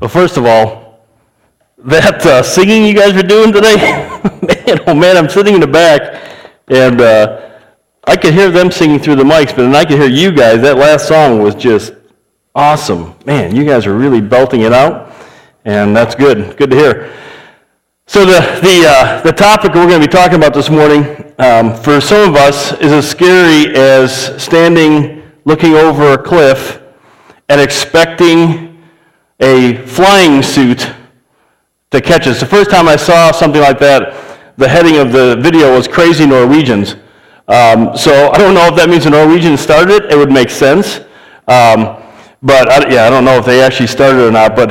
Well, first of all, that uh, singing you guys are doing today, man, oh man, I'm sitting in the back, and uh, I could hear them singing through the mics, but then I could hear you guys. That last song was just awesome. Man, you guys are really belting it out, and that's good. Good to hear. So the, the, uh, the topic we're going to be talking about this morning, um, for some of us, is as scary as standing looking over a cliff and expecting a flying suit to catch us. The first time I saw something like that, the heading of the video was Crazy Norwegians. Um, so I don't know if that means the Norwegians started it. It would make sense. Um, but I, yeah, I don't know if they actually started or not. But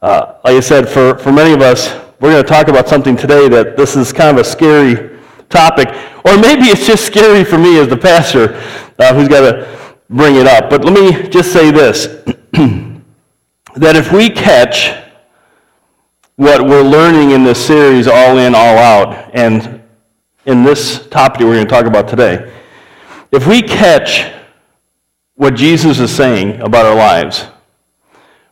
uh, like I said, for, for many of us, we're going to talk about something today that this is kind of a scary topic. Or maybe it's just scary for me as the pastor uh, who's got to bring it up. But let me just say this. that if we catch what we're learning in this series, All In, All Out, and in this topic we're going to talk about today, if we catch what Jesus is saying about our lives,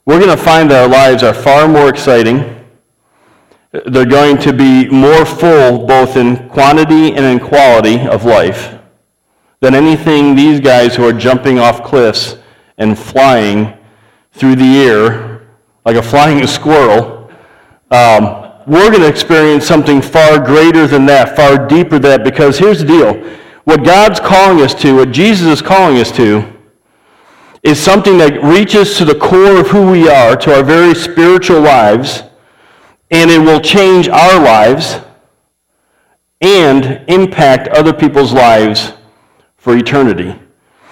we're going to find that our lives are far more exciting. They're going to be more full, both in quantity and in quality of life, than anything these guys who are jumping off cliffs and flying through the air like a flying squirrel, um, we're going to experience something far greater than that, far deeper than that, because here's the deal. What God's calling us to, what Jesus is calling us to, is something that reaches to the core of who we are, to our very spiritual lives, and it will change our lives and impact other people's lives for eternity.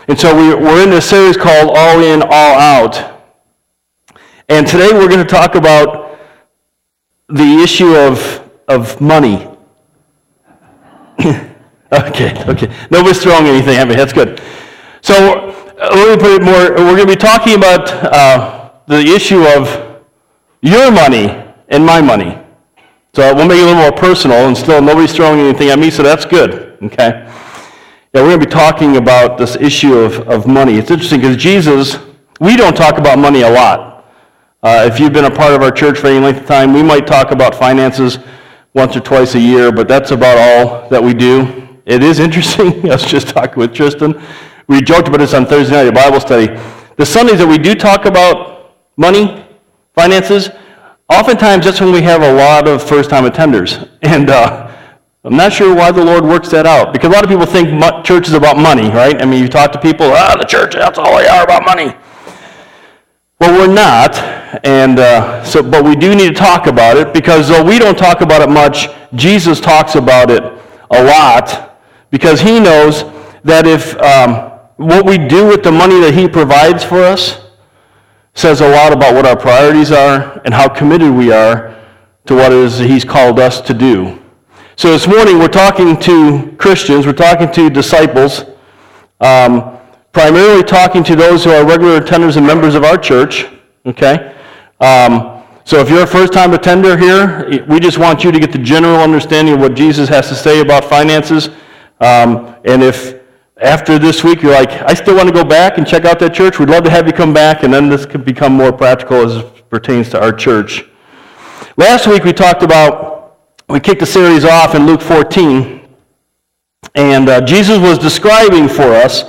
And so we, are in a series called All In, All Out. And today we're going to talk about the issue of, of money. okay, okay. Nobody's throwing anything at me. That's good. So uh, let me put it more. We're going to be talking about uh, the issue of your money and my money. So we'll make it a little more personal, and still nobody's throwing anything at me, so that's good. Okay? Yeah, we're going to be talking about this issue of, of money. It's interesting because Jesus, we don't talk about money a lot. Uh, if you've been a part of our church for any length of time, we might talk about finances once or twice a year, but that's about all that we do. It is interesting. I was just talking with Tristan. We joked about this on Thursday night at Bible study. The Sundays that we do talk about money, finances, oftentimes that's when we have a lot of first time attenders. And uh, I'm not sure why the Lord works that out. Because a lot of people think church is about money, right? I mean, you talk to people, ah, the church, that's all they are about money. Well, we're not, and uh, so, but we do need to talk about it because though we don't talk about it much, Jesus talks about it a lot because he knows that if um, what we do with the money that he provides for us says a lot about what our priorities are and how committed we are to what it is he's called us to do. So this morning we're talking to Christians, we're talking to disciples. Um, primarily talking to those who are regular attenders and members of our church, okay? Um, so if you're a first-time attender here, we just want you to get the general understanding of what Jesus has to say about finances. Um, and if after this week you're like, I still want to go back and check out that church, we'd love to have you come back, and then this could become more practical as it pertains to our church. Last week we talked about, we kicked the series off in Luke 14, and uh, Jesus was describing for us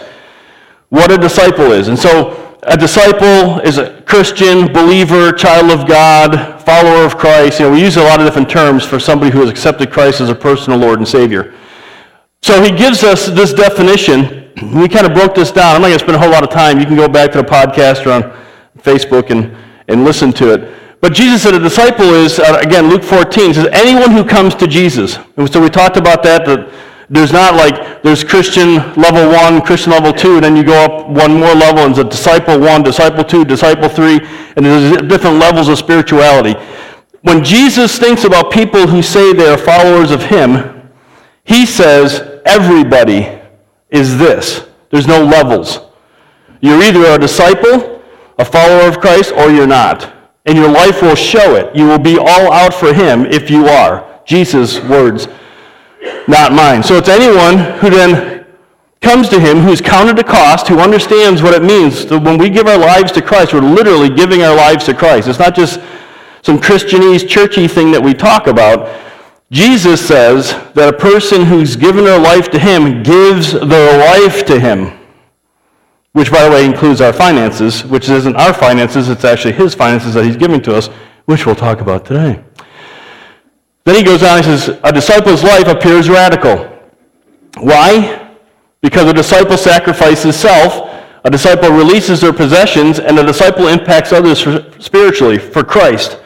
what a disciple is. And so a disciple is a Christian, believer, child of God, follower of Christ. You know, we use a lot of different terms for somebody who has accepted Christ as a personal Lord and Savior. So he gives us this definition. We kind of broke this down. I'm not going to spend a whole lot of time. You can go back to the podcast or on Facebook and, and listen to it. But Jesus said a disciple is, uh, again, Luke 14 says, anyone who comes to Jesus. And so we talked about that, that there's not like there's Christian level one, Christian level two, and then you go up one more level and it's a disciple one, disciple two, disciple three, and there's different levels of spirituality. When Jesus thinks about people who say they are followers of him, he says everybody is this. There's no levels. You're either a disciple, a follower of Christ, or you're not. And your life will show it. You will be all out for him if you are. Jesus' words not mine. So it's anyone who then comes to him who's counted the cost, who understands what it means. So when we give our lives to Christ, we're literally giving our lives to Christ. It's not just some Christianese, churchy thing that we talk about. Jesus says that a person who's given their life to him gives their life to him, which, by the way, includes our finances, which isn't our finances, it's actually his finances that he's giving to us, which we'll talk about today. Then he goes on and says, A disciple's life appears radical. Why? Because a disciple sacrifices self, a disciple releases their possessions, and a disciple impacts others spiritually for Christ.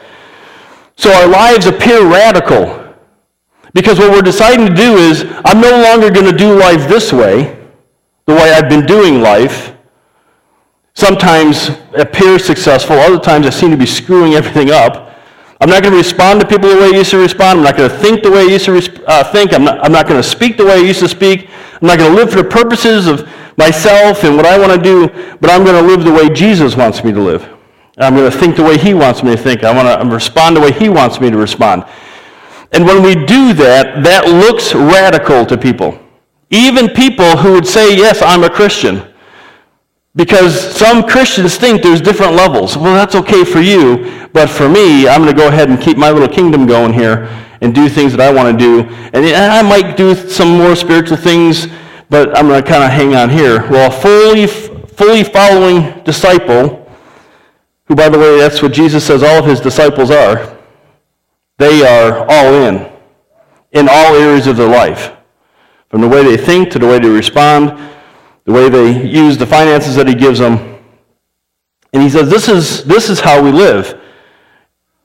So our lives appear radical. Because what we're deciding to do is, I'm no longer going to do life this way, the way I've been doing life. Sometimes appears successful, other times I seem to be screwing everything up. I'm not going to respond to people the way I used to respond. I'm not going to think the way I used to uh, think. I'm not, I'm not going to speak the way I used to speak. I'm not going to live for the purposes of myself and what I want to do, but I'm going to live the way Jesus wants me to live. I'm going to think the way he wants me to think. I want to respond the way he wants me to respond. And when we do that, that looks radical to people. Even people who would say, yes, I'm a Christian. Because some Christians think there's different levels. Well, that's okay for you, but for me, I'm going to go ahead and keep my little kingdom going here and do things that I want to do. And I might do some more spiritual things, but I'm going to kind of hang on here. Well, a fully, fully following disciple, who, by the way, that's what Jesus says all of his disciples are, they are all in, in all areas of their life. From the way they think to the way they respond the way they use the finances that he gives them. And he says, this is, this is how we live.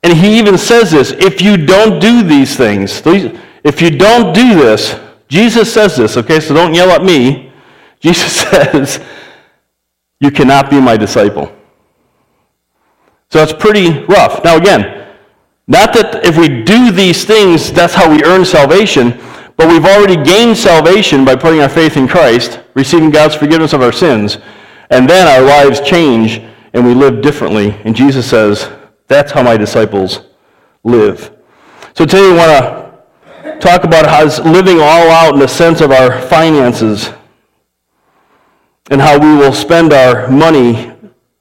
And he even says this if you don't do these things, if you don't do this, Jesus says this, okay, so don't yell at me. Jesus says, you cannot be my disciple. So it's pretty rough. Now, again, not that if we do these things, that's how we earn salvation. But we've already gained salvation by putting our faith in Christ, receiving God's forgiveness of our sins, and then our lives change and we live differently. And Jesus says, that's how my disciples live. So today we want to talk about how living all out in the sense of our finances and how we will spend our money,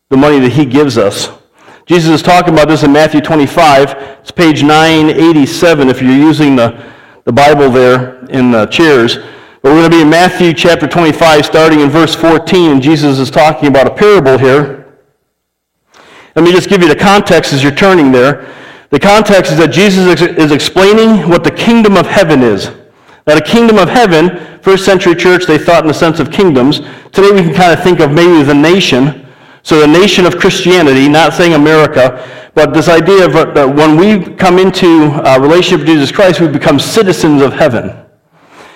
the money that he gives us. Jesus is talking about this in Matthew 25. It's page 987 if you're using the the Bible there in uh, the chairs. But we're going to be in Matthew chapter 25, starting in verse 14, and Jesus is talking about a parable here. Let me just give you the context as you're turning there. The context is that Jesus is explaining what the kingdom of heaven is. Now, the kingdom of heaven, first century church, they thought in the sense of kingdoms. Today we can kind of think of maybe the nation. So the nation of Christianity, not saying America, but this idea of uh, that when we come into a relationship with Jesus Christ, we become citizens of heaven.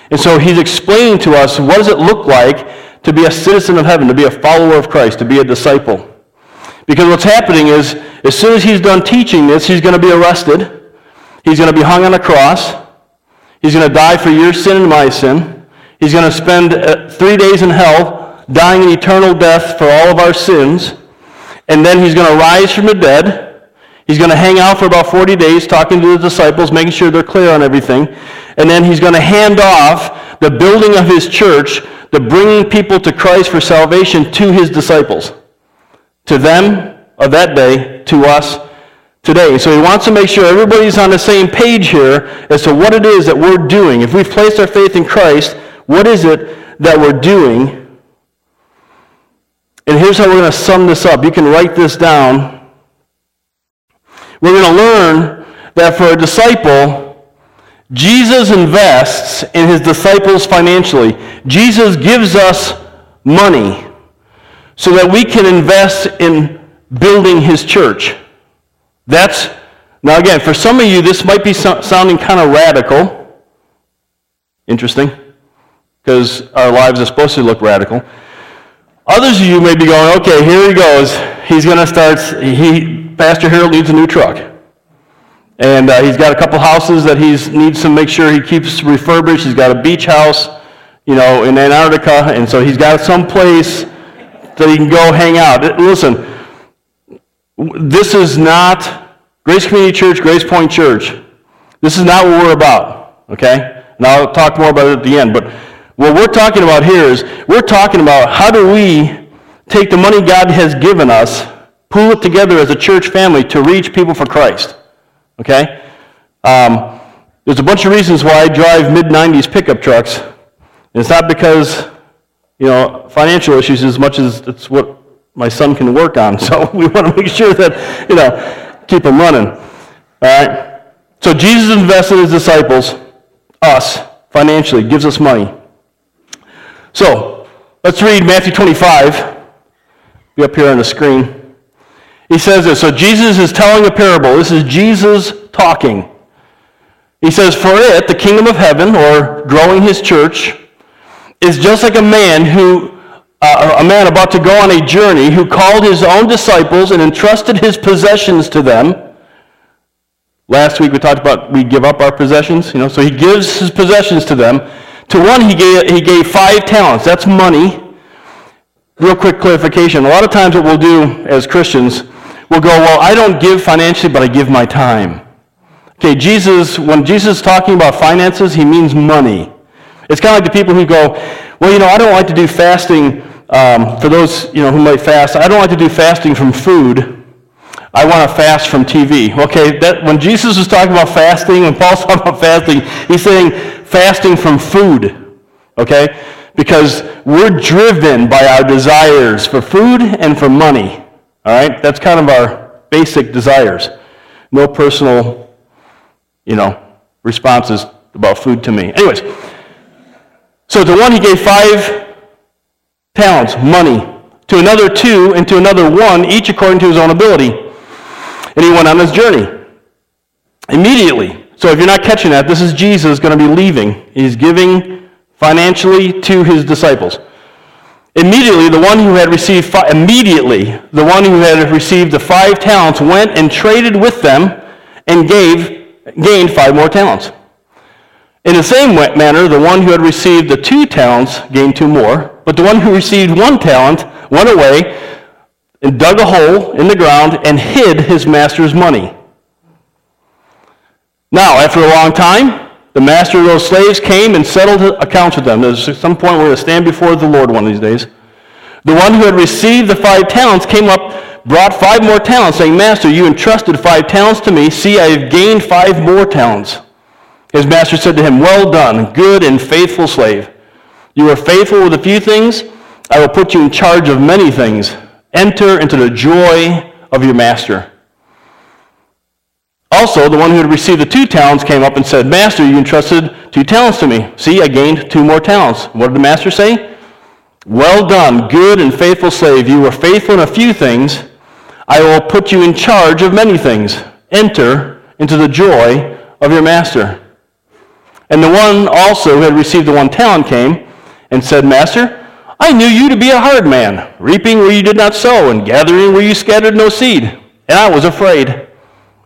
And so he's explaining to us what does it look like to be a citizen of heaven, to be a follower of Christ, to be a disciple. Because what's happening is, as soon as he's done teaching this, he's going to be arrested. He's going to be hung on a cross. He's going to die for your sin and my sin. He's going to spend uh, three days in hell, dying an eternal death for all of our sins. And then he's going to rise from the dead He's going to hang out for about 40 days talking to the disciples, making sure they're clear on everything. And then he's going to hand off the building of his church, the bringing people to Christ for salvation to his disciples. To them of that day, to us today. So he wants to make sure everybody's on the same page here as to what it is that we're doing. If we've placed our faith in Christ, what is it that we're doing? And here's how we're going to sum this up. You can write this down we're going to learn that for a disciple, Jesus invests in his disciples financially. Jesus gives us money so that we can invest in building his church. That's, now again, for some of you, this might be so, sounding kind of radical. Interesting, because our lives are supposed to look radical. Others of you may be going, okay, here he goes. He's going to start, he, Pastor Harold needs a new truck. And uh, he's got a couple houses that he needs to make sure he keeps refurbished. He's got a beach house, you know, in Antarctica. And so he's got some place that he can go hang out. Listen, this is not Grace Community Church, Grace Point Church. This is not what we're about, okay? And I'll talk more about it at the end. But What we're talking about here is we're talking about how do we take the money God has given us, pool it together as a church family to reach people for Christ. Okay? Um, there's a bunch of reasons why I drive mid 90s pickup trucks. And it's not because, you know, financial issues as much as it's what my son can work on. So we want to make sure that, you know, keep them running. All right? So Jesus invested his disciples, us, financially, gives us money. So let's read Matthew 25. Be up here on the screen. He says this. So Jesus is telling a parable. This is Jesus talking. He says, For it, the kingdom of heaven, or growing his church, is just like a man who uh, a man about to go on a journey who called his own disciples and entrusted his possessions to them. Last week we talked about we give up our possessions, you know, so he gives his possessions to them. To one he gave, he gave five talents. That's money. Real quick clarification. A lot of times what we'll do as Christians, we'll go, well, I don't give financially, but I give my time. Okay, Jesus, when Jesus is talking about finances, he means money. It's kind of like the people who go, well, you know, I don't like to do fasting um, for those you know who might fast. I don't like to do fasting from food. I want to fast from TV. Okay, that, when Jesus was talking about fasting, when Paul's talking about fasting, he's saying fasting from food. Okay, because we're driven by our desires for food and for money. All right, that's kind of our basic desires. No personal, you know, responses about food to me. Anyways. So to one he gave five talents, money. To another two, and to another one, each according to his own ability. And he went on his journey. Immediately. So if you're not catching that, this is Jesus going to be leaving. He's giving financially to his disciples. Immediately, the one who had received fi- immediately the one who had received the five talents went and traded with them and gave gained five more talents. In the same manner, the one who had received the two talents gained two more, but the one who received one talent went away and dug a hole in the ground and hid his master's money. Now, after a long time, the master of those slaves came and settled accounts with them. There's some point we're to stand before the Lord one of these days. The one who had received the five talents came up, brought five more talents, saying, Master, you entrusted five talents to me. See, I have gained five more talents. His master said to him, Well done, good and faithful slave. You are faithful with a few things. I will put you in charge of many things. Enter into the joy of your master. Also, the one who had received the two talents came up and said, Master, you entrusted two talents to me. See, I gained two more talents. What did the master say? Well done, good and faithful slave. You were faithful in a few things. I will put you in charge of many things. Enter into the joy of your master. And the one also who had received the one talent came and said, Master, I knew you to be a hard man, reaping where you did not sow, and gathering where you scattered no seed. And I was afraid,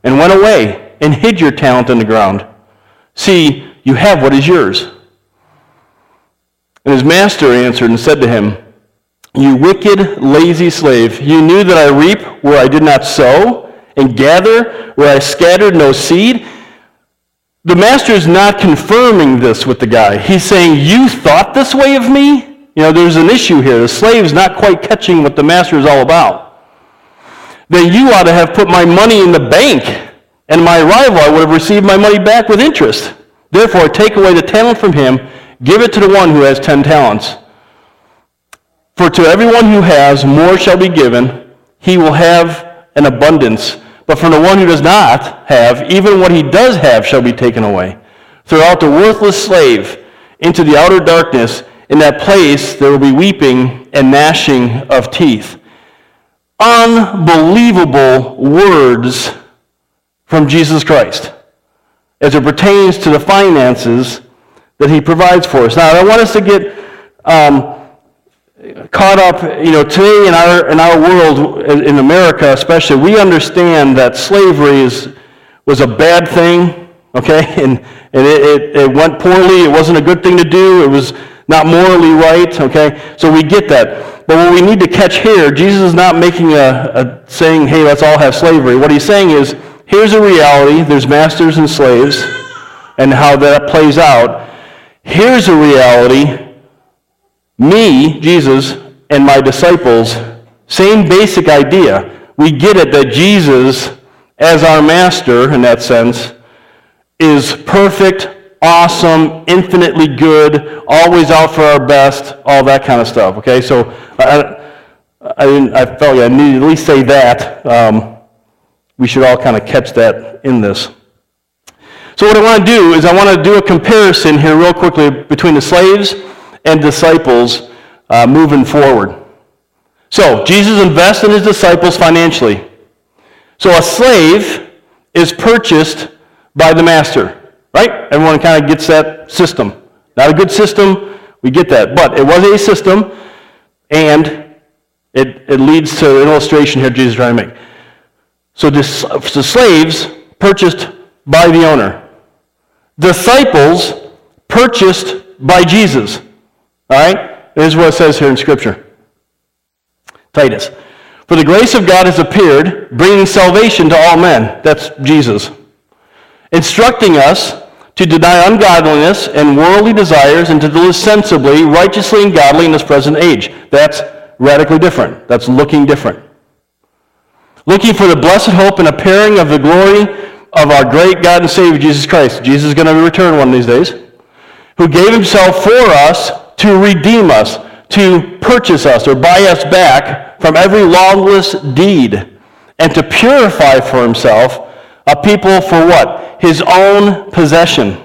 and went away, and hid your talent in the ground. See, you have what is yours. And his master answered and said to him, You wicked, lazy slave, you knew that I reap where I did not sow, and gather where I scattered no seed. The master is not confirming this with the guy. He's saying, You thought this way of me? You know, there's an issue here. The slave's not quite catching what the master is all about. Then you ought to have put my money in the bank, and my rival I would have received my money back with interest. Therefore, take away the talent from him, give it to the one who has ten talents. For to everyone who has, more shall be given. He will have an abundance. But from the one who does not have, even what he does have shall be taken away. Throw out the worthless slave into the outer darkness. In that place there will be weeping and gnashing of teeth. Unbelievable words from Jesus Christ as it pertains to the finances that he provides for us. Now, I don't want us to get um, caught up, you know, today in our, in our world, in America especially, we understand that slavery is, was a bad thing, okay? And, and it, it, it went poorly. It wasn't a good thing to do. It was not morally right, okay? So we get that. But what we need to catch here, Jesus is not making a, a saying, hey, let's all have slavery. What he's saying is, here's a reality. There's masters and slaves and how that plays out. Here's a reality Me, Jesus, and my disciples, same basic idea. We get it that Jesus, as our master in that sense, is perfect, awesome, infinitely good, always out for our best, all that kind of stuff. Okay, so I, I, I felt like I needed to at least say that. Um, we should all kind of catch that in this. So what I want to do is I want to do a comparison here real quickly between the slaves and disciples uh, moving forward. So Jesus invests in his disciples financially. So a slave is purchased by the master, right? Everyone kind of gets that system. Not a good system, we get that. But it was a system, and it, it leads to an illustration here Jesus is trying to make. So the slaves purchased by the owner. Disciples purchased by Jesus. All right? This is what it says here in Scripture. Titus. For the grace of God has appeared, bringing salvation to all men. That's Jesus instructing us to deny ungodliness and worldly desires and to live sensibly, righteously, and godly in this present age. That's radically different. That's looking different. Looking for the blessed hope and appearing of the glory of our great God and Savior Jesus Christ. Jesus is going to return one of these days. Who gave himself for us to redeem us, to purchase us or buy us back from every lawless deed, and to purify for himself a people for what? His own possession.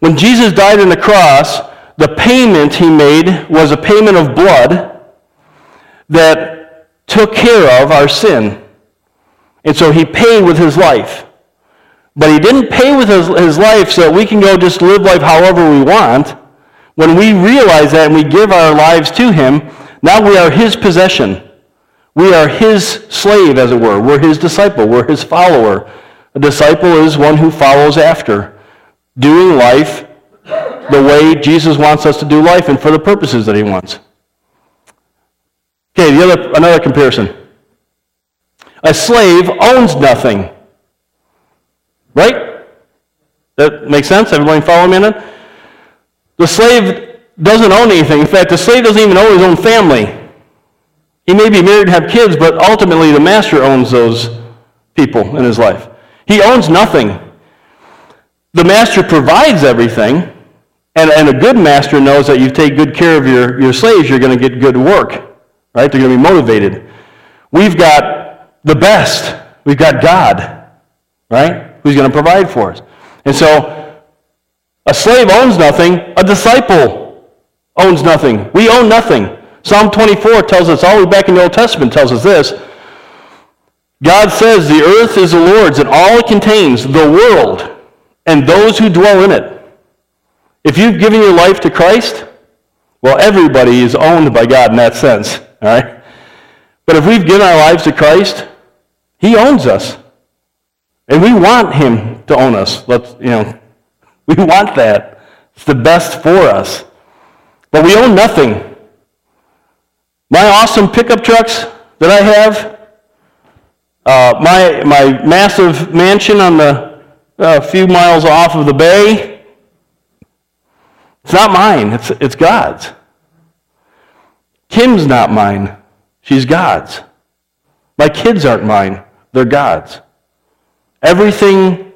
When Jesus died on the cross, the payment he made was a payment of blood that took care of our sin. And so he paid with his life. But he didn't pay with his, his life so that we can go just live life however we want. When we realize that and we give our lives to him, now we are his possession. We are his slave, as it were. We're his disciple. We're his follower. A disciple is one who follows after, doing life the way Jesus wants us to do life and for the purposes that he wants. Okay, the other, another comparison. A slave owns nothing. Right? That makes sense? Everybody follow me on that? The slave doesn't own anything. In fact, the slave doesn't even own his own family. He may be married and have kids, but ultimately the master owns those people in his life. He owns nothing. The master provides everything, and, and a good master knows that you take good care of your, your slaves, you're going to get good work, right? They're going to be motivated. We've got the best. We've got God, right? Who's going to provide for us. And so a slave owns nothing, a disciple owns nothing. We own nothing. Psalm 24 tells us, all the way back in the Old Testament tells us this. God says, The earth is the Lord's and all it contains, the world, and those who dwell in it. If you've given your life to Christ, well, everybody is owned by God in that sense, all right? But if we've given our lives to Christ, He owns us. And we want Him to own us. Let's, you know, we want that. It's the best for us. But we own nothing. My awesome pickup trucks that I have, uh, my, my massive mansion on the uh, few miles off of the bay, it's not mine, it's, it's God's. Kim's not mine, she's God's. My kids aren't mine, they're God's. Everything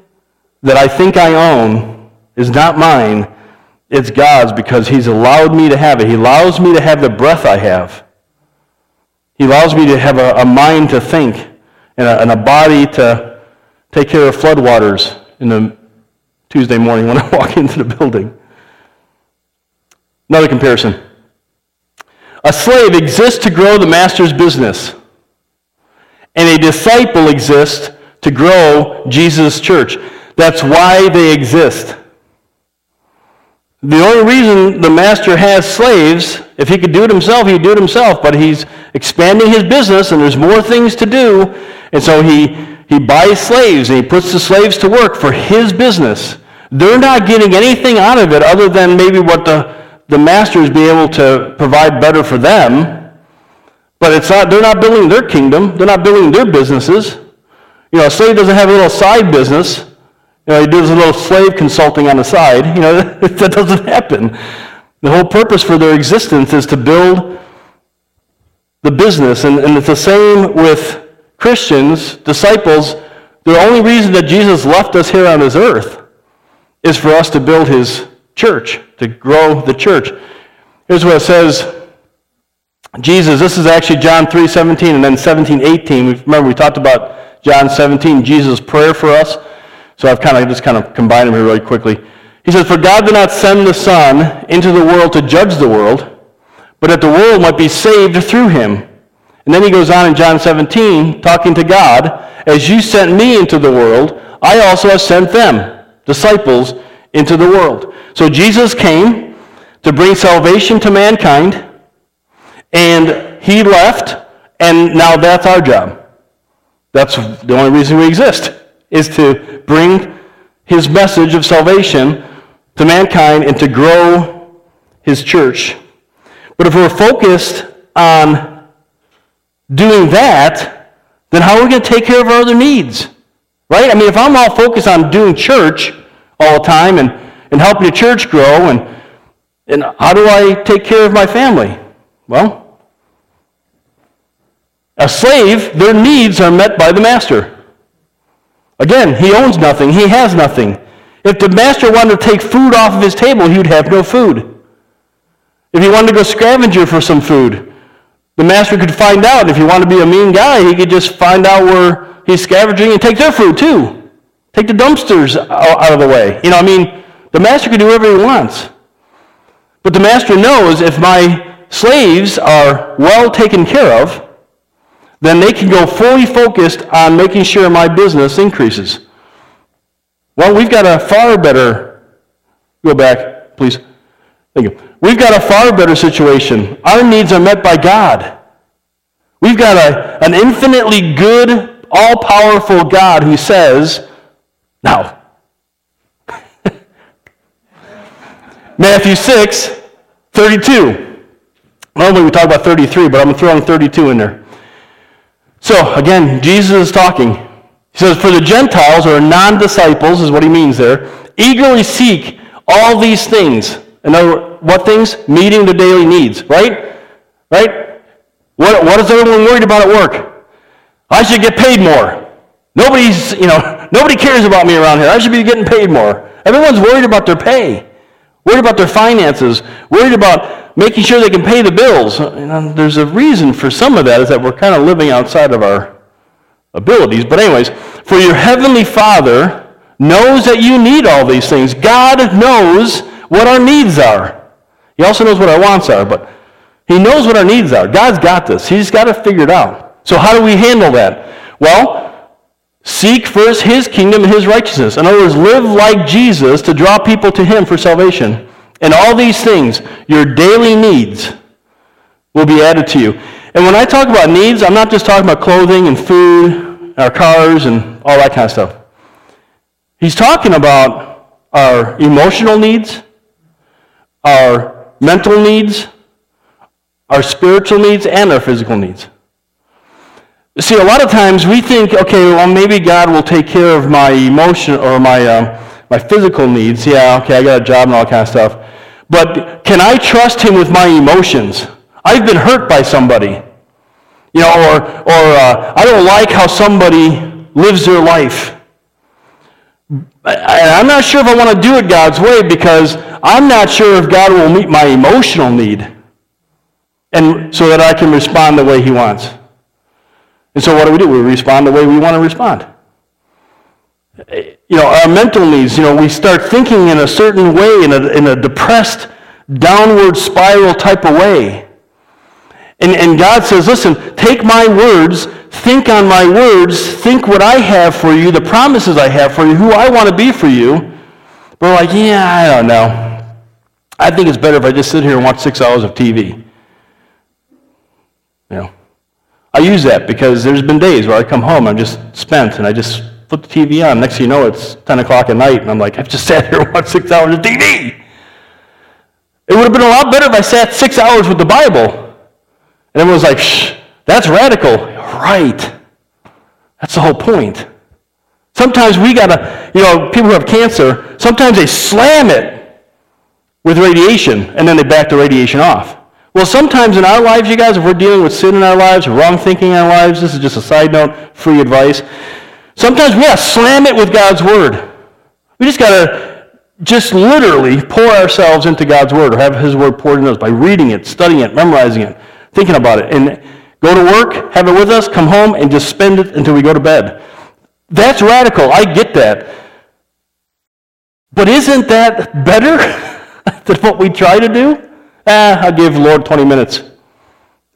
that I think I own is not mine, it's God's because He's allowed me to have it. He allows me to have the breath I have. He allows me to have a, a mind to think and a, and a body to take care of floodwaters in the Tuesday morning when I walk into the building. Another comparison. A slave exists to grow the master's business, and a disciple exists to grow Jesus' church. That's why they exist. The only reason the master has slaves, if he could do it himself, he'd do it himself, but he's expanding his business and there's more things to do, and so he, he buys slaves and he puts the slaves to work for his business. They're not getting anything out of it other than maybe what the, the masters be able to provide better for them. But it's not, they're not building their kingdom. They're not building their businesses. You know, a slave doesn't have a little side business. You know, he does a little slave consulting on the side. You know, that doesn't happen. The whole purpose for their existence is to build the business. And, and it's the same with Christians, disciples. The only reason that Jesus left us here on this earth is for us to build his church, to grow the church. Here's what it says Jesus, this is actually John 3 17 and then 17 18. Remember, we talked about John 17, Jesus' prayer for us. So I've kind of just kind of combined them here really quickly. He says, For God did not send the Son into the world to judge the world, but that the world might be saved through him. And then he goes on in John 17, talking to God, As you sent me into the world, I also have sent them, disciples, into the world. So Jesus came to bring salvation to mankind, and he left, and now that's our job. That's the only reason we exist, is to bring his message of salvation to mankind and to grow his church. But if we're focused on doing that, then how are we going to take care of our other needs? Right? I mean, if I'm all focused on doing church all the time and, and helping the church grow, and, and how do I take care of my family? Well, a slave, their needs are met by the master. Again, he owns nothing, he has nothing. If the master wanted to take food off of his table, he would have no food. If he wanted to go scavenger for some food, the master could find out. If he wanted to be a mean guy, he could just find out where he's scavenging and take their food too. Take the dumpsters out of the way. You know, I mean, the master can do whatever he wants. But the master knows if my slaves are well taken care of, then they can go fully focused on making sure my business increases. Well, we've got a far better, go back, please. Thank you. We've got a far better situation. Our needs are met by God. We've got a, an infinitely good, all powerful God who says, now, Matthew 6, 32. Normally we talk about 33, but I'm going to throw in 32 in there. So, again, Jesus is talking. He says, For the Gentiles, or non disciples, is what he means there, eagerly seek all these things. In other words, what things? Meeting the daily needs, right? Right? What, what is everyone worried about at work? I should get paid more. Nobody's, you know, nobody cares about me around here. I should be getting paid more. Everyone's worried about their pay, worried about their finances, worried about making sure they can pay the bills. And there's a reason for some of that is that we're kind of living outside of our abilities. But, anyways, for your heavenly Father knows that you need all these things. God knows what our needs are. He also knows what our wants are, but He knows what our needs are. God's got this. He's got it figured out. So, how do we handle that? Well, seek first His kingdom and His righteousness. In other words, live like Jesus to draw people to Him for salvation. And all these things, your daily needs, will be added to you. And when I talk about needs, I'm not just talking about clothing and food our cars, and all that kind of stuff. He's talking about our emotional needs, our mental needs, our spiritual needs, and our physical needs. See, a lot of times we think, okay, well, maybe God will take care of my emotion or my, um, my physical needs. Yeah, okay, I got a job and all kind of stuff. But can I trust Him with my emotions? I've been hurt by somebody. You know, or, or uh, I don't like how somebody lives their life. I, I'm not sure if I want to do it God's way because I'm not sure if God will meet my emotional need and so that I can respond the way he wants. And so what do we do? We respond the way we want to respond. You know, our mental needs, you know, we start thinking in a certain way, in a, in a depressed, downward spiral type of way. And, and God says, listen, take my words, think on my words, think what I have for you, the promises I have for you, who I want to be for you. But we're like, yeah, I don't know. I think it's better if I just sit here and watch six hours of TV. You know, I use that because there's been days where I come home, I'm just spent, and I just flip the TV on. Next thing you know, it's 10 o'clock at night, and I'm like, I've just sat here and watched six hours of TV. It would have been a lot better if I sat six hours with the Bible. And everyone's like, Shh, that's radical. Right. That's the whole point. Sometimes we got to, you know, people who have cancer, sometimes they slam it with radiation, and then they back the radiation off. Well, sometimes in our lives, you guys, if we're dealing with sin in our lives, wrong thinking in our lives, this is just a side note, free advice. Sometimes we gotta slam it with God's word. We just gotta just literally pour ourselves into God's word or have His word poured into us by reading it, studying it, memorizing it, thinking about it, and go to work, have it with us, come home, and just spend it until we go to bed. That's radical. I get that. But isn't that better? than what we try to do? Ah, I'll give Lord 20 minutes.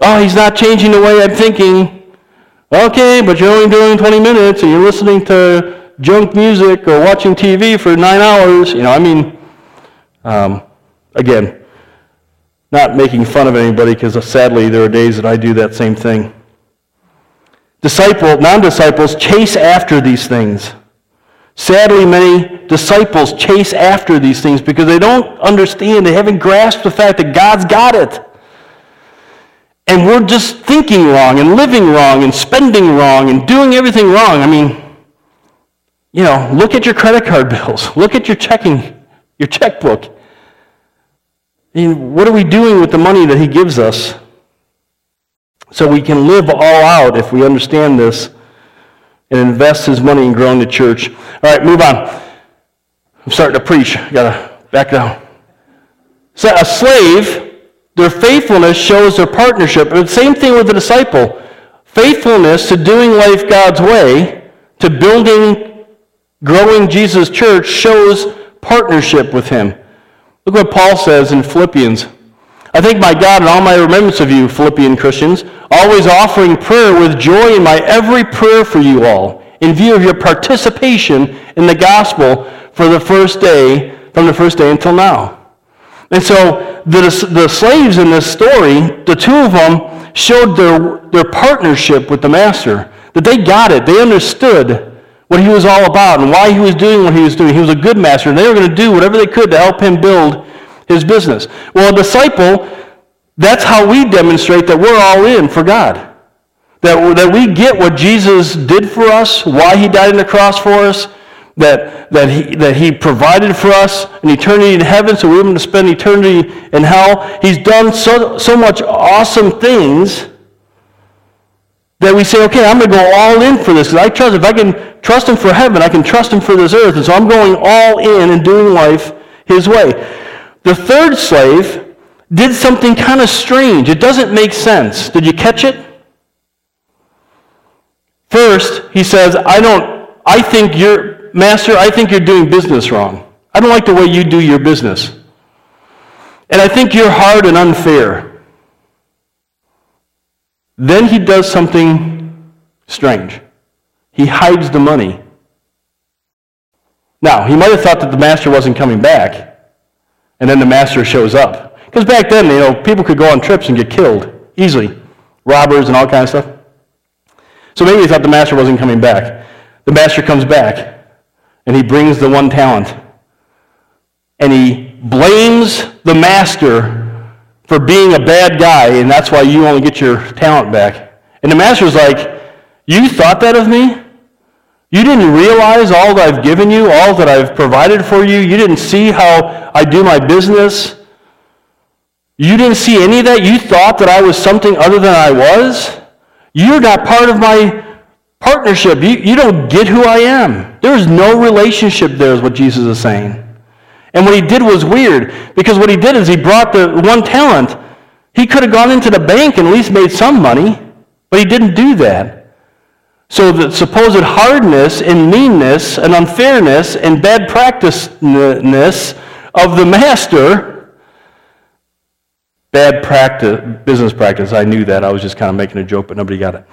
Oh, he's not changing the way I'm thinking. Okay, but you're only doing 20 minutes and you're listening to junk music or watching TV for nine hours. You know, I mean, um, again, not making fun of anybody because sadly there are days that I do that same thing. Disciple, non-disciples chase after these things. Sadly, many disciples chase after these things because they don't understand, they haven't grasped the fact that God's got it. And we're just thinking wrong and living wrong and spending wrong and doing everything wrong. I mean, you know, look at your credit card bills. Look at your checking, your checkbook. Mean, what are we doing with the money that he gives us? So we can live all out if we understand this and invest his money in growing the church. All right, move on. I'm starting to preach. I Got to back down. So a slave, their faithfulness shows their partnership. the same thing with the disciple. Faithfulness to doing life God's way, to building, growing Jesus' church shows partnership with him. Look what Paul says in Philippians. I thank my God in all my remembrance of you, Philippian Christians, always offering prayer with joy in my every prayer for you all, in view of your participation in the gospel for the first day, from the first day until now. And so the, the slaves in this story, the two of them showed their, their partnership with the master, that they got it. They understood what he was all about and why he was doing what he was doing. He was a good master, and they were going to do whatever they could to help him build his business. Well, a disciple, that's how we demonstrate that we're all in for God. That, that we get what Jesus did for us, why he died on the cross for us, that, that, he, that he provided for us an eternity in heaven so we're going to spend eternity in hell. He's done so, so much awesome things that we say, okay, I'm going to go all in for this because I trust, if I can trust him for heaven, I can trust him for this earth. And so I'm going all in and doing life his way. The third slave did something kind of strange. It doesn't make sense. Did you catch it? First, he says, I don't, I think you're, Master, I think you're doing business wrong. I don't like the way you do your business. And I think you're hard and unfair. Then he does something strange. He hides the money. Now, he might have thought that the master wasn't coming back and then the master shows up. Because back then, you know, people could go on trips and get killed easily, robbers and all kinds of stuff. So maybe he thought the master wasn't coming back. The master comes back, and he brings the one talent, and he blames the master for being a bad guy, and that's why you only get your talent back. And the master's like, You thought that of me? You didn't realize all that I've given you, all that I've provided for you. You didn't see how I do my business. You didn't see any of that. You thought that I was something other than I was. You're not part of my partnership. You, you don't get who I am. There is no relationship there, is what Jesus is saying. And what he did was weird because what he did is he brought the one talent. He could have gone into the bank and at least made some money, but he didn't do that. So the supposed hardness and meanness and unfairness and bad practiceness of the master, bad practice, business practice, I knew that. I was just kind of making a joke, but nobody got it.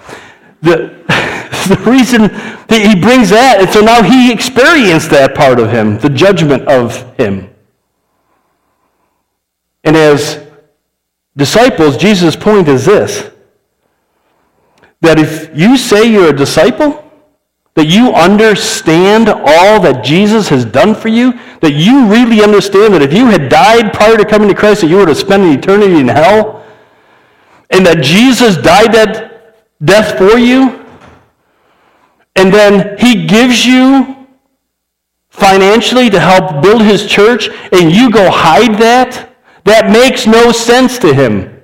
The, the reason that he brings that, and so now he experienced that part of him, the judgment of him. And as disciples, Jesus' point is this that if you say you're a disciple, that you understand all that Jesus has done for you, that you really understand that if you had died prior to coming to Christ, that you would have spent an eternity in hell, and that Jesus died that death for you, and then he gives you financially to help build his church, and you go hide that? That makes no sense to him.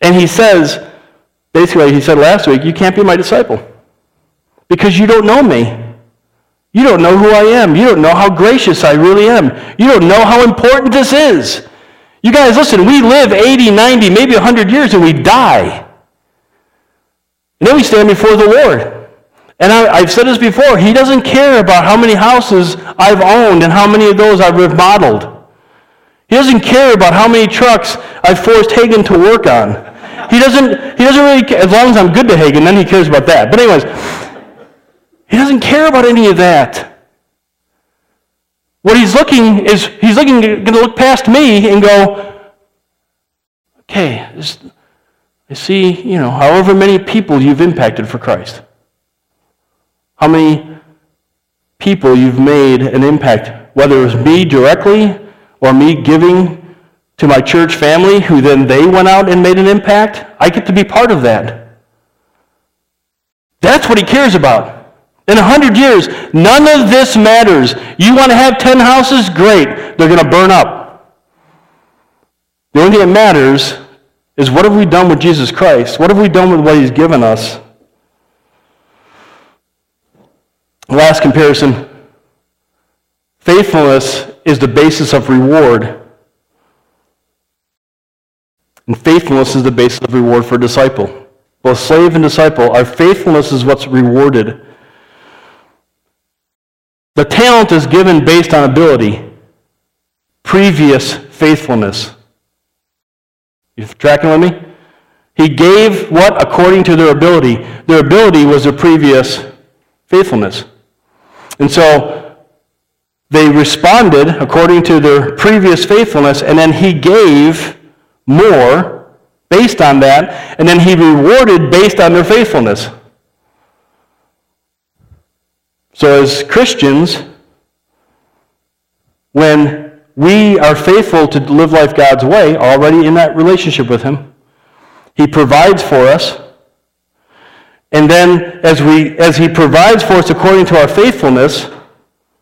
And he says, basically, he said last week, you can't be my disciple because you don't know me. You don't know who I am. You don't know how gracious I really am. You don't know how important this is. You guys, listen, we live 80, 90, maybe 100 years and we die. And then we stand before the Lord. And I, have said this before, He doesn't care about how many houses I've owned and how many of those I've remodeled. He doesn't care about how many trucks I've forced Hagen to work on. He doesn't, he doesn't really care, as long as I'm good to Hagen, then he cares about that. But anyways, he doesn't care about any of that. What he's looking is, he's looking, going to look past me and go, okay, I see, you know, however many people you've impacted for Christ. How many people you've made an impact, whether it was me directly or me giving to my church family, who then they went out and made an impact. I get to be part of that. That's what he cares about. In a hundred years, none of this matters. You want to have ten houses? Great. They're going to burn up. The only thing that matters is what have we done with Jesus Christ? What have we done with what he's given us? Last comparison. Faithfulness is the basis of reward. And faithfulness is the basis of reward for a disciple. Both slave and disciple, our faithfulness is what's rewarded. The talent is given based on ability, previous faithfulness. You tracking with me? He gave what? According to their ability. Their ability was their previous faithfulness. And so they responded according to their previous faithfulness, and then he gave more based on that, and then he rewarded based on their faithfulness. So, as Christians, when we are faithful to live life God's way, already in that relationship with Him, He provides for us. And then, as, we, as He provides for us according to our faithfulness,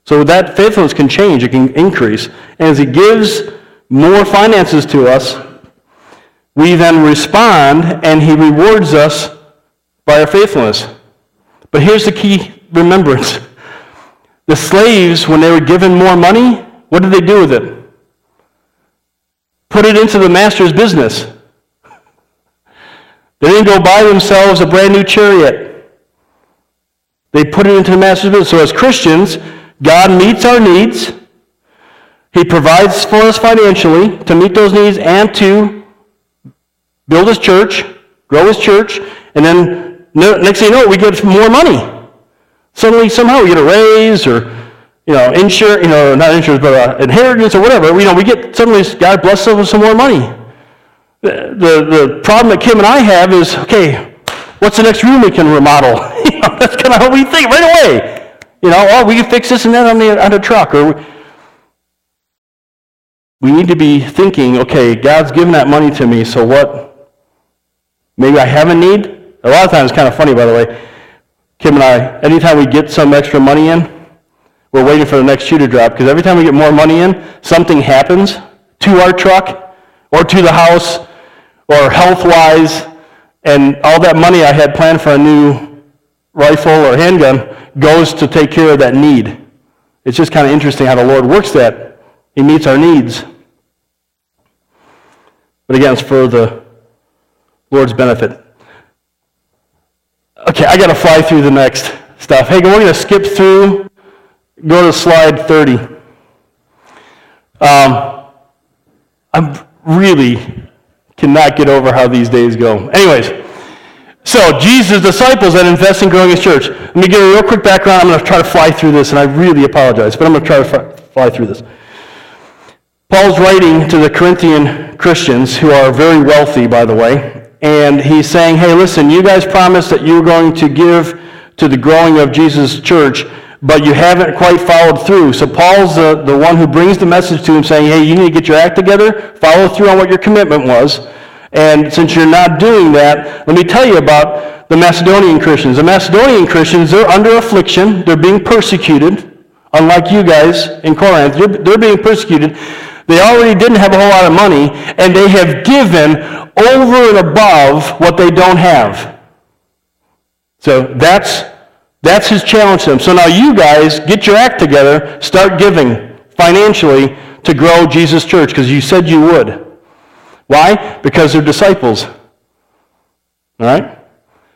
so that faithfulness can change, it can increase. And as He gives more finances to us, we then respond and He rewards us by our faithfulness. But here's the key remembrance. The slaves, when they were given more money, what did they do with it? Put it into the master's business. They didn't go buy themselves a brand new chariot. They put it into the master's business. So as Christians, God meets our needs. He provides for us financially to meet those needs and to build his church, grow his church, and then next thing you know, we get more money. Suddenly, somehow, we get a raise or, you know, insurance, you know, not insurance, but uh, inheritance or whatever. You know, we get, suddenly, God blesses us with some more money. The, the, the problem that Kim and I have is, okay, what's the next room we can remodel? that's kind of how we think right away. You know, oh, we can fix this and that on the, on the truck. Or we, we need to be thinking, okay, God's given that money to me, so what? Maybe I have a need? A lot of times, it's kind of funny, by the way. Kim and I, anytime we get some extra money in, we're waiting for the next shoe to drop because every time we get more money in, something happens to our truck or to the house or health wise, and all that money I had planned for a new rifle or handgun goes to take care of that need. It's just kind of interesting how the Lord works that. He meets our needs. But again, it's for the Lord's benefit. Okay, I got to fly through the next stuff. Hey, we're going to skip through. Go to slide 30. Um, I really cannot get over how these days go. Anyways, so Jesus' disciples that invest in growing his church. Let me give a real quick background. I'm going to try to fly through this, and I really apologize, but I'm going to try to fly through this. Paul's writing to the Corinthian Christians, who are very wealthy, by the way, and he's saying, hey, listen, you guys promised that you were going to give to the growing of Jesus' church, but you haven't quite followed through. So Paul's the, the one who brings the message to him saying, hey, you need to get your act together, follow through on what your commitment was. And since you're not doing that, let me tell you about the Macedonian Christians. The Macedonian Christians, they're under affliction, they're being persecuted Unlike you guys in Corinth, they're, they're being persecuted. They already didn't have a whole lot of money, and they have given over and above what they don't have. So that's, that's his challenge to them. So now you guys get your act together, start giving financially to grow Jesus Church because you said you would. Why? Because they're disciples. All right?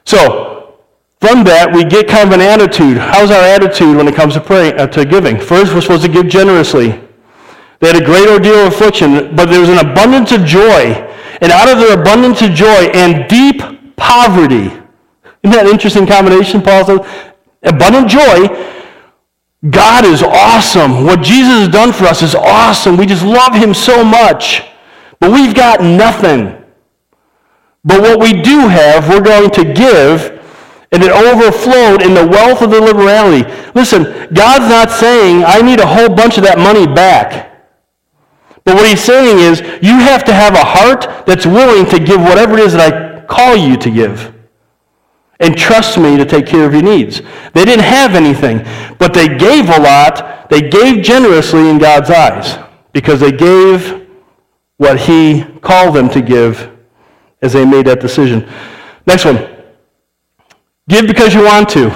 So, from that, we get kind of an attitude. How's our attitude when it comes to praying, uh, to giving? First, we're supposed to give generously. They had a great ordeal of affliction, but there was an abundance of joy. And out of their abundance of joy and deep poverty, isn't that an interesting combination, Paul says? Abundant joy. God is awesome. What Jesus has done for us is awesome. We just love him so much. But we've got nothing. But what we do have, we're going to give, and it overflowed in the wealth of the liberality. Listen, God's not saying, I need a whole bunch of that money back. But what he's saying is, you have to have a heart that's willing to give whatever it is that I call you to give. And trust me to take care of your needs. They didn't have anything, but they gave a lot. They gave generously in God's eyes because they gave what he called them to give as they made that decision. Next one. Give because you want to.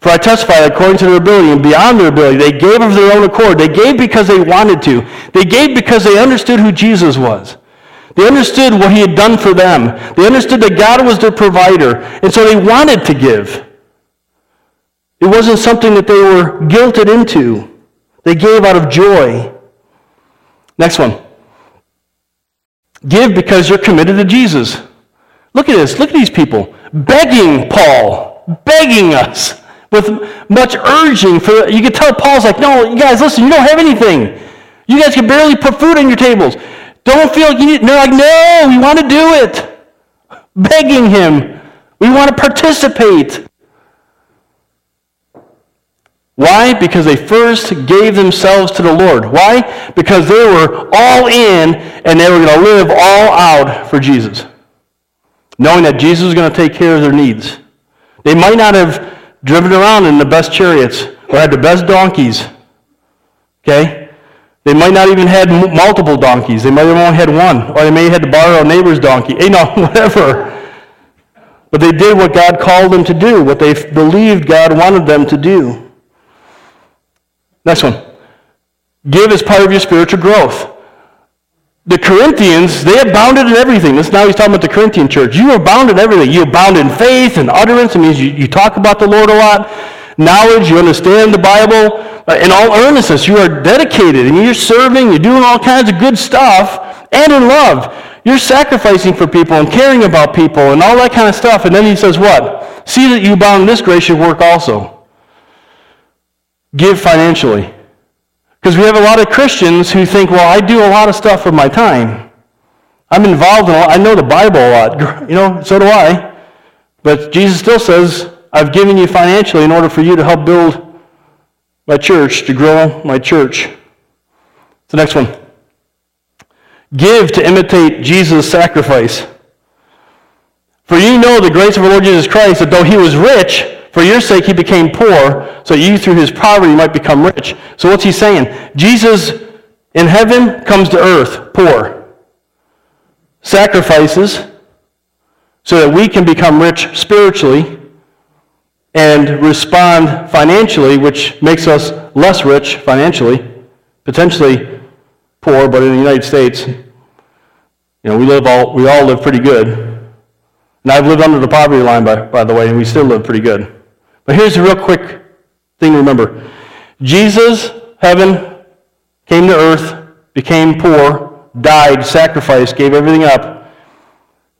For I testify according to their ability and beyond their ability, they gave of their own accord. They gave because they wanted to. They gave because they understood who Jesus was. They understood what he had done for them. They understood that God was their provider. And so they wanted to give. It wasn't something that they were guilted into. They gave out of joy. Next one. Give because you're committed to Jesus. Look at this. Look at these people begging Paul, begging us with much urging. For you could tell Paul's like, no, you guys, listen, you don't have anything. You guys can barely put food on your tables. Don't feel you need. they're like, no, we want to do it. Begging him. We want to participate. Why? Because they first gave themselves to the Lord. Why? Because they were all in and they were going to live all out for Jesus. Knowing that Jesus was going to take care of their needs. They might not have driven around in the best chariots or had the best donkeys. Okay? They might not even had multiple donkeys. They might have only had one. Or they may have had to borrow a neighbor's donkey. You know, whatever. But they did what God called them to do, what they believed God wanted them to do. Next one. Give as part of your spiritual growth. The Corinthians, they abounded in everything. This now he's talking about the Corinthian church. You abound in everything. You abound in faith and utterance. It means you, you talk about the Lord a lot. Knowledge, you understand the Bible. Uh, in all earnestness, you are dedicated and you're serving, you're doing all kinds of good stuff. And in love, you're sacrificing for people and caring about people and all that kind of stuff. And then he says what? See that you abound in this gracious work also give financially. Because we have a lot of Christians who think, well, I do a lot of stuff with my time. I'm involved in. I know the Bible a lot. You know, so do I. But Jesus still says, I've given you financially in order for you to help build my church, to grow my church. The next one. Give to imitate Jesus' sacrifice. For you know the grace of our Lord Jesus Christ, that though he was rich, for your sake, he became poor, so you through his poverty might become rich. So what's he saying? Jesus in heaven comes to earth poor, sacrifices so that we can become rich spiritually and respond financially, which makes us less rich financially, potentially poor, but in the United States, you know, we live all we all live pretty good. And I've lived under the poverty line, by, by the way, and we still live pretty good. But here's a real quick thing to remember Jesus, heaven, came to earth, became poor, died, sacrificed, gave everything up.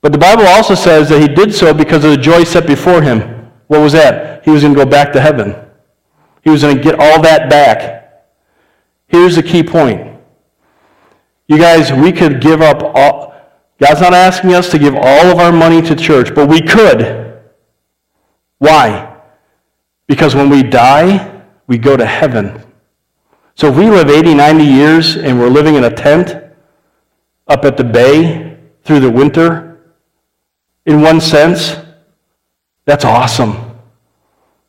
But the Bible also says that he did so because of the joy set before him. What was that? He was going to go back to heaven. He was going to get all that back. Here's the key point. You guys, we could give up all. God's not asking us to give all of our money to church, but we could. Why? Because when we die, we go to heaven. So if we live 80, 90 years and we're living in a tent up at the bay through the winter, in one sense, that's awesome.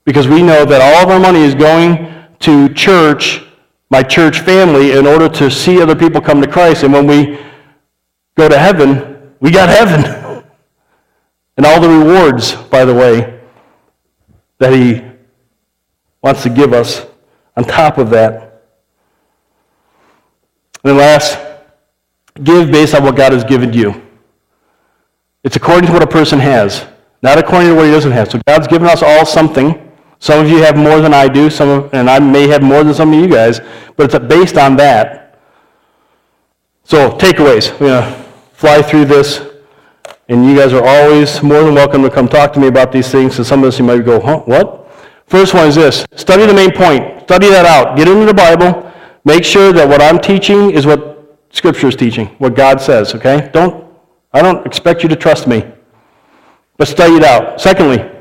Because we know that all of our money is going to church, my church family, in order to see other people come to Christ. And when we go to heaven, we got heaven. and all the rewards, by the way, that He wants to give us on top of that. And then last, give based on what God has given you. It's according to what a person has, not according to what he doesn't have. So God's given us all something. Some of you have more than I do, some of, and I may have more than some of you guys, but it's based on that. So, takeaways. We're going to fly through this, and you guys are always more than welcome to come talk to me about these things. and some of us you might go, huh, what? First one is this study the main point, study that out. Get into the Bible, make sure that what I'm teaching is what Scripture is teaching, what God says, okay? Don't, I don't expect you to trust me, but study it out. Secondly,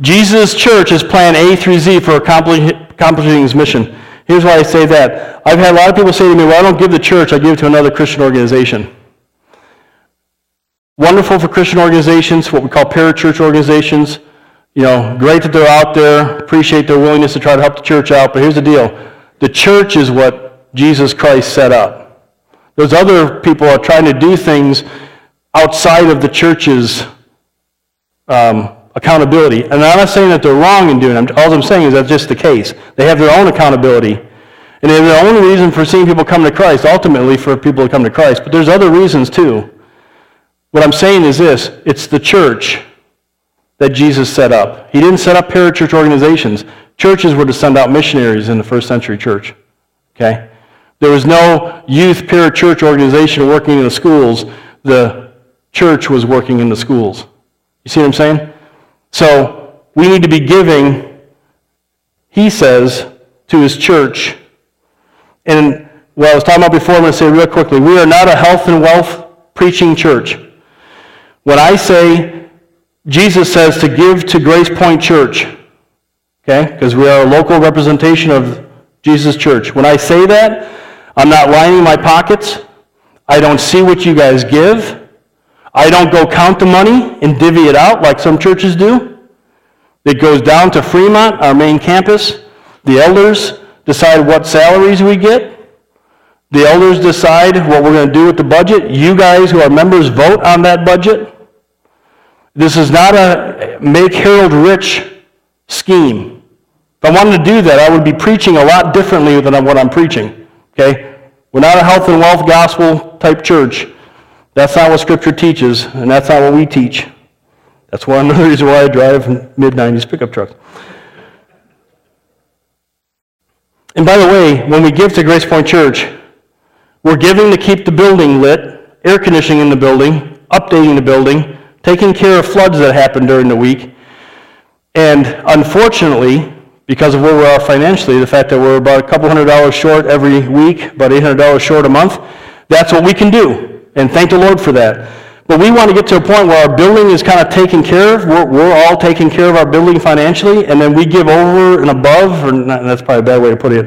Jesus' church is plan A through Z for accomplishing his mission. Here's why I say that. I've had a lot of people say to me, well, I don't give the church, I give to another Christian organization. Wonderful for Christian organizations, what we call parachurch organizations. You know, great that they're out there, appreciate their willingness to try to help the church out, but here's the deal. The church is what Jesus Christ set up. Those other people are trying to do things outside of the church's um, accountability. And I'm not saying that they're wrong in doing it. All I'm saying is that's just the case. They have their own accountability. And they have their own reason for seeing people come to Christ, ultimately for people to come to Christ. But there's other reasons too. What I'm saying is this it's the church that Jesus set up. He didn't set up parachurch organizations. Churches were to send out missionaries in the first century church. Okay? There was no youth parachurch organization working in the schools. The church was working in the schools. You see what I'm saying? So we need to be giving, he says, to his church. And what I was talking about before, I'm going to say real quickly we are not a health and wealth preaching church. When I say, Jesus says to give to Grace Point Church, okay, because we are a local representation of Jesus' church. When I say that, I'm not lining my pockets. I don't see what you guys give. I don't go count the money and divvy it out like some churches do. It goes down to Fremont, our main campus. The elders decide what salaries we get. The elders decide what we're going to do with the budget. You guys who are members vote on that budget. This is not a make Harold rich scheme. If I wanted to do that, I would be preaching a lot differently than what I'm preaching. Okay? We're not a health and wealth gospel type church. That's not what Scripture teaches, and that's not what we teach. That's one of the reasons why I drive mid 90s pickup trucks. And by the way, when we give to Grace Point Church, we're giving to keep the building lit, air conditioning in the building, updating the building, taking care of floods that happen during the week. And unfortunately, because of where we are financially, the fact that we're about a couple hundred dollars short every week, about $800 short a month, that's what we can do and thank the Lord for that. But we want to get to a point where our building is kind of taken care of. We're, we're all taking care of our building financially, and then we give over and above, or not, that's probably a bad way to put it.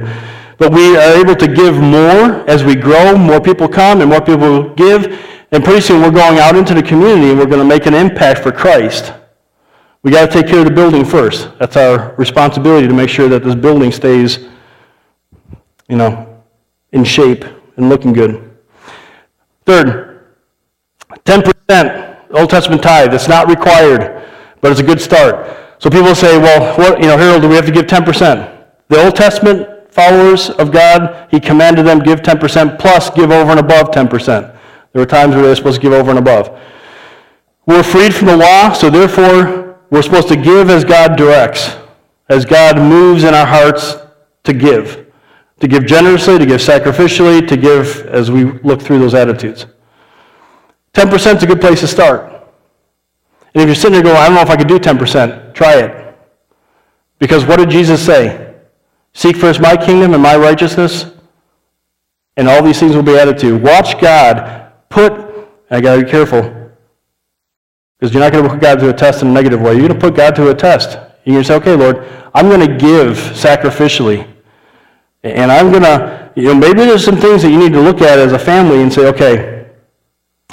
But we are able to give more as we grow, more people come, and more people give. And pretty soon we're going out into the community and we're going to make an impact for Christ. We got to take care of the building first. That's our responsibility to make sure that this building stays, you know, in shape and looking good. Third, 10% Old Testament tithe. It's not required, but it's a good start. So people say, well, what, you know, Harold, do we have to give 10%? The Old Testament followers of God, he commanded them give 10% plus give over and above 10%. There were times where they're supposed to give over and above. We're freed from the law, so therefore we're supposed to give as God directs, as God moves in our hearts to give to give generously, to give sacrificially, to give as we look through those attitudes. 10% is a good place to start. And if you're sitting there going, I don't know if I could do 10%, try it. Because what did Jesus say? Seek first my kingdom and my righteousness, and all these things will be added to you. Watch God put, I got to be careful, because you're not going to put God to a test in a negative way. You're going to put God to a test. You're going to say, okay, Lord, I'm going to give sacrificially. And I'm going to, you know, maybe there's some things that you need to look at as a family and say, okay,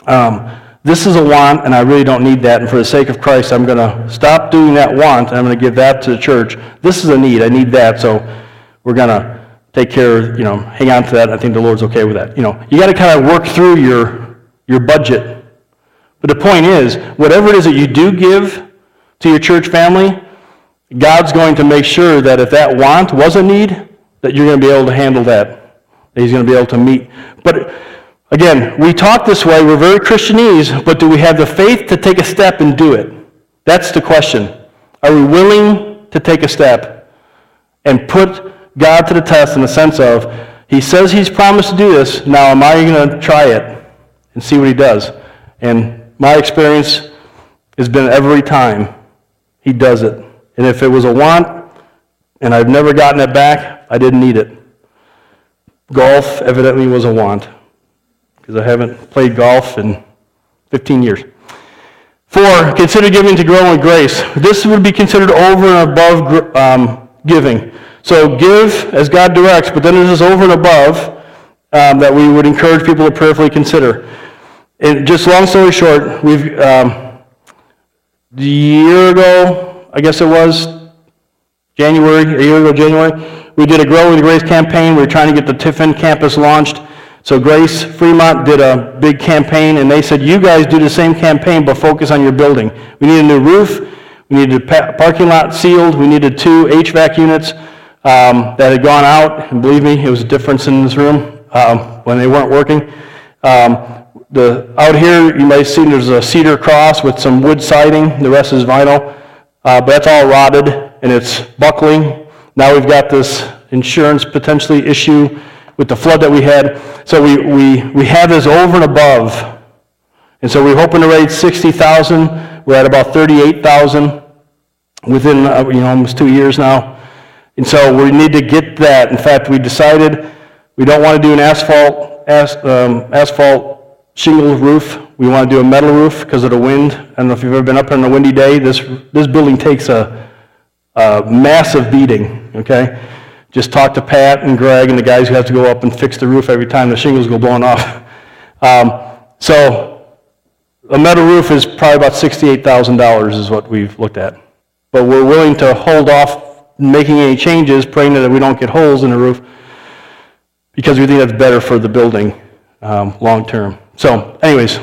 um, this is a want, and I really don't need that, and for the sake of Christ, I'm going to stop doing that want, and I'm going to give that to the church. This is a need. I need that, so we're going to take care, you know, hang on to that. I think the Lord's okay with that. You know, you got to kind of work through your, your budget. But the point is, whatever it is that you do give to your church family, God's going to make sure that if that want was a need, that you're going to be able to handle that. That He's going to be able to meet. But again, we talk this way, we're very Christianese, but do we have the faith to take a step and do it? That's the question. Are we willing to take a step and put God to the test in the sense of, He says He's promised to do this, now am I going to try it and see what He does? And my experience has been every time He does it. And if it was a want and I've never gotten it back, I didn't need it. Golf evidently was a want because I haven't played golf in 15 years. Four, consider giving to grow in grace. This would be considered over and above um, giving. So give as God directs, but then there's this over and above um, that we would encourage people to prayerfully consider. And just long story short, we've um, a year ago, I guess it was January, a year ago January, we did a Grow with Grace campaign. We were trying to get the Tiffin campus launched. So Grace Fremont did a big campaign, and they said, you guys do the same campaign, but focus on your building. We need a new roof. We needed a parking lot sealed. We needed two HVAC units um, that had gone out, and believe me, it was a difference in this room um, when they weren't working. Um, the, out here, you may see there's a cedar cross with some wood siding. The rest is vinyl. Uh, but that's all rotted, and it's buckling. Now we've got this insurance potentially issue with the flood that we had. So we, we, we have this over and above. And so we're hoping to raise 60,000. We're at about 38,000 within uh, you know, almost two years now. And so we need to get that. In fact, we decided we don't want to do an asphalt, as, um, asphalt shingle roof. We want to do a metal roof because of the wind. I don't know if you've ever been up on a windy day. This, this building takes a, a massive beating, okay? Just talk to Pat and Greg and the guys who have to go up and fix the roof every time the shingles go blowing off. Um, so a metal roof is probably about $68,000 is what we've looked at. But we're willing to hold off making any changes, praying that we don't get holes in the roof, because we think that's better for the building um, long term. So, anyways,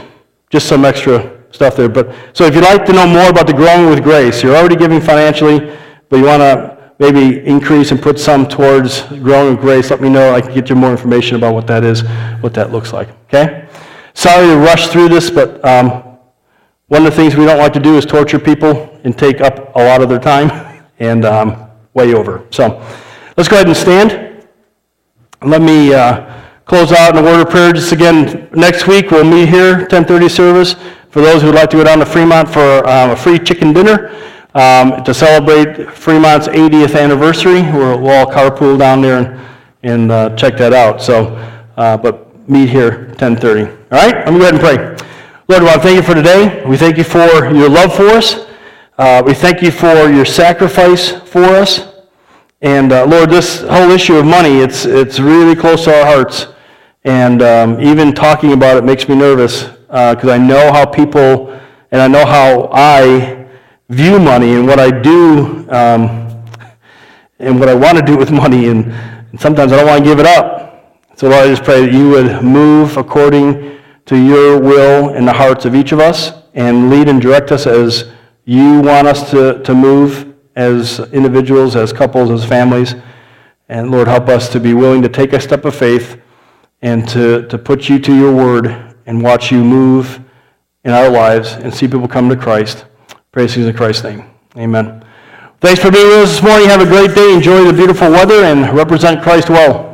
just some extra stuff there. But so, if you'd like to know more about the growing with grace, you're already giving financially, but you want to maybe increase and put some towards growing with grace. Let me know. I can get you more information about what that is, what that looks like. Okay. Sorry to rush through this, but um, one of the things we don't like to do is torture people and take up a lot of their time. And um, way over. So let's go ahead and stand. Let me uh, close out in a word of prayer. Just again, next week we'll meet here, 10:30 service. For those who would like to go down to Fremont for um, a free chicken dinner um, to celebrate Fremont's 80th anniversary, we'll, we'll all carpool down there and, and uh, check that out. So, uh, but meet here 10:30. All right. Let me go ahead and pray. Lord, to thank you for today. We thank you for your love for us. Uh, we thank you for your sacrifice for us. And uh, Lord, this whole issue of money, it's, it's really close to our hearts. And um, even talking about it makes me nervous because uh, I know how people and I know how I view money and what I do um, and what I want to do with money. And, and sometimes I don't want to give it up. So Lord, I just pray that you would move according to your will in the hearts of each of us and lead and direct us as you want us to, to move as individuals, as couples, as families. And Lord, help us to be willing to take a step of faith and to, to put you to your word and watch you move in our lives and see people come to Christ. Praise in Christ's name. Amen. Thanks for being with us this morning. Have a great day. Enjoy the beautiful weather and represent Christ well.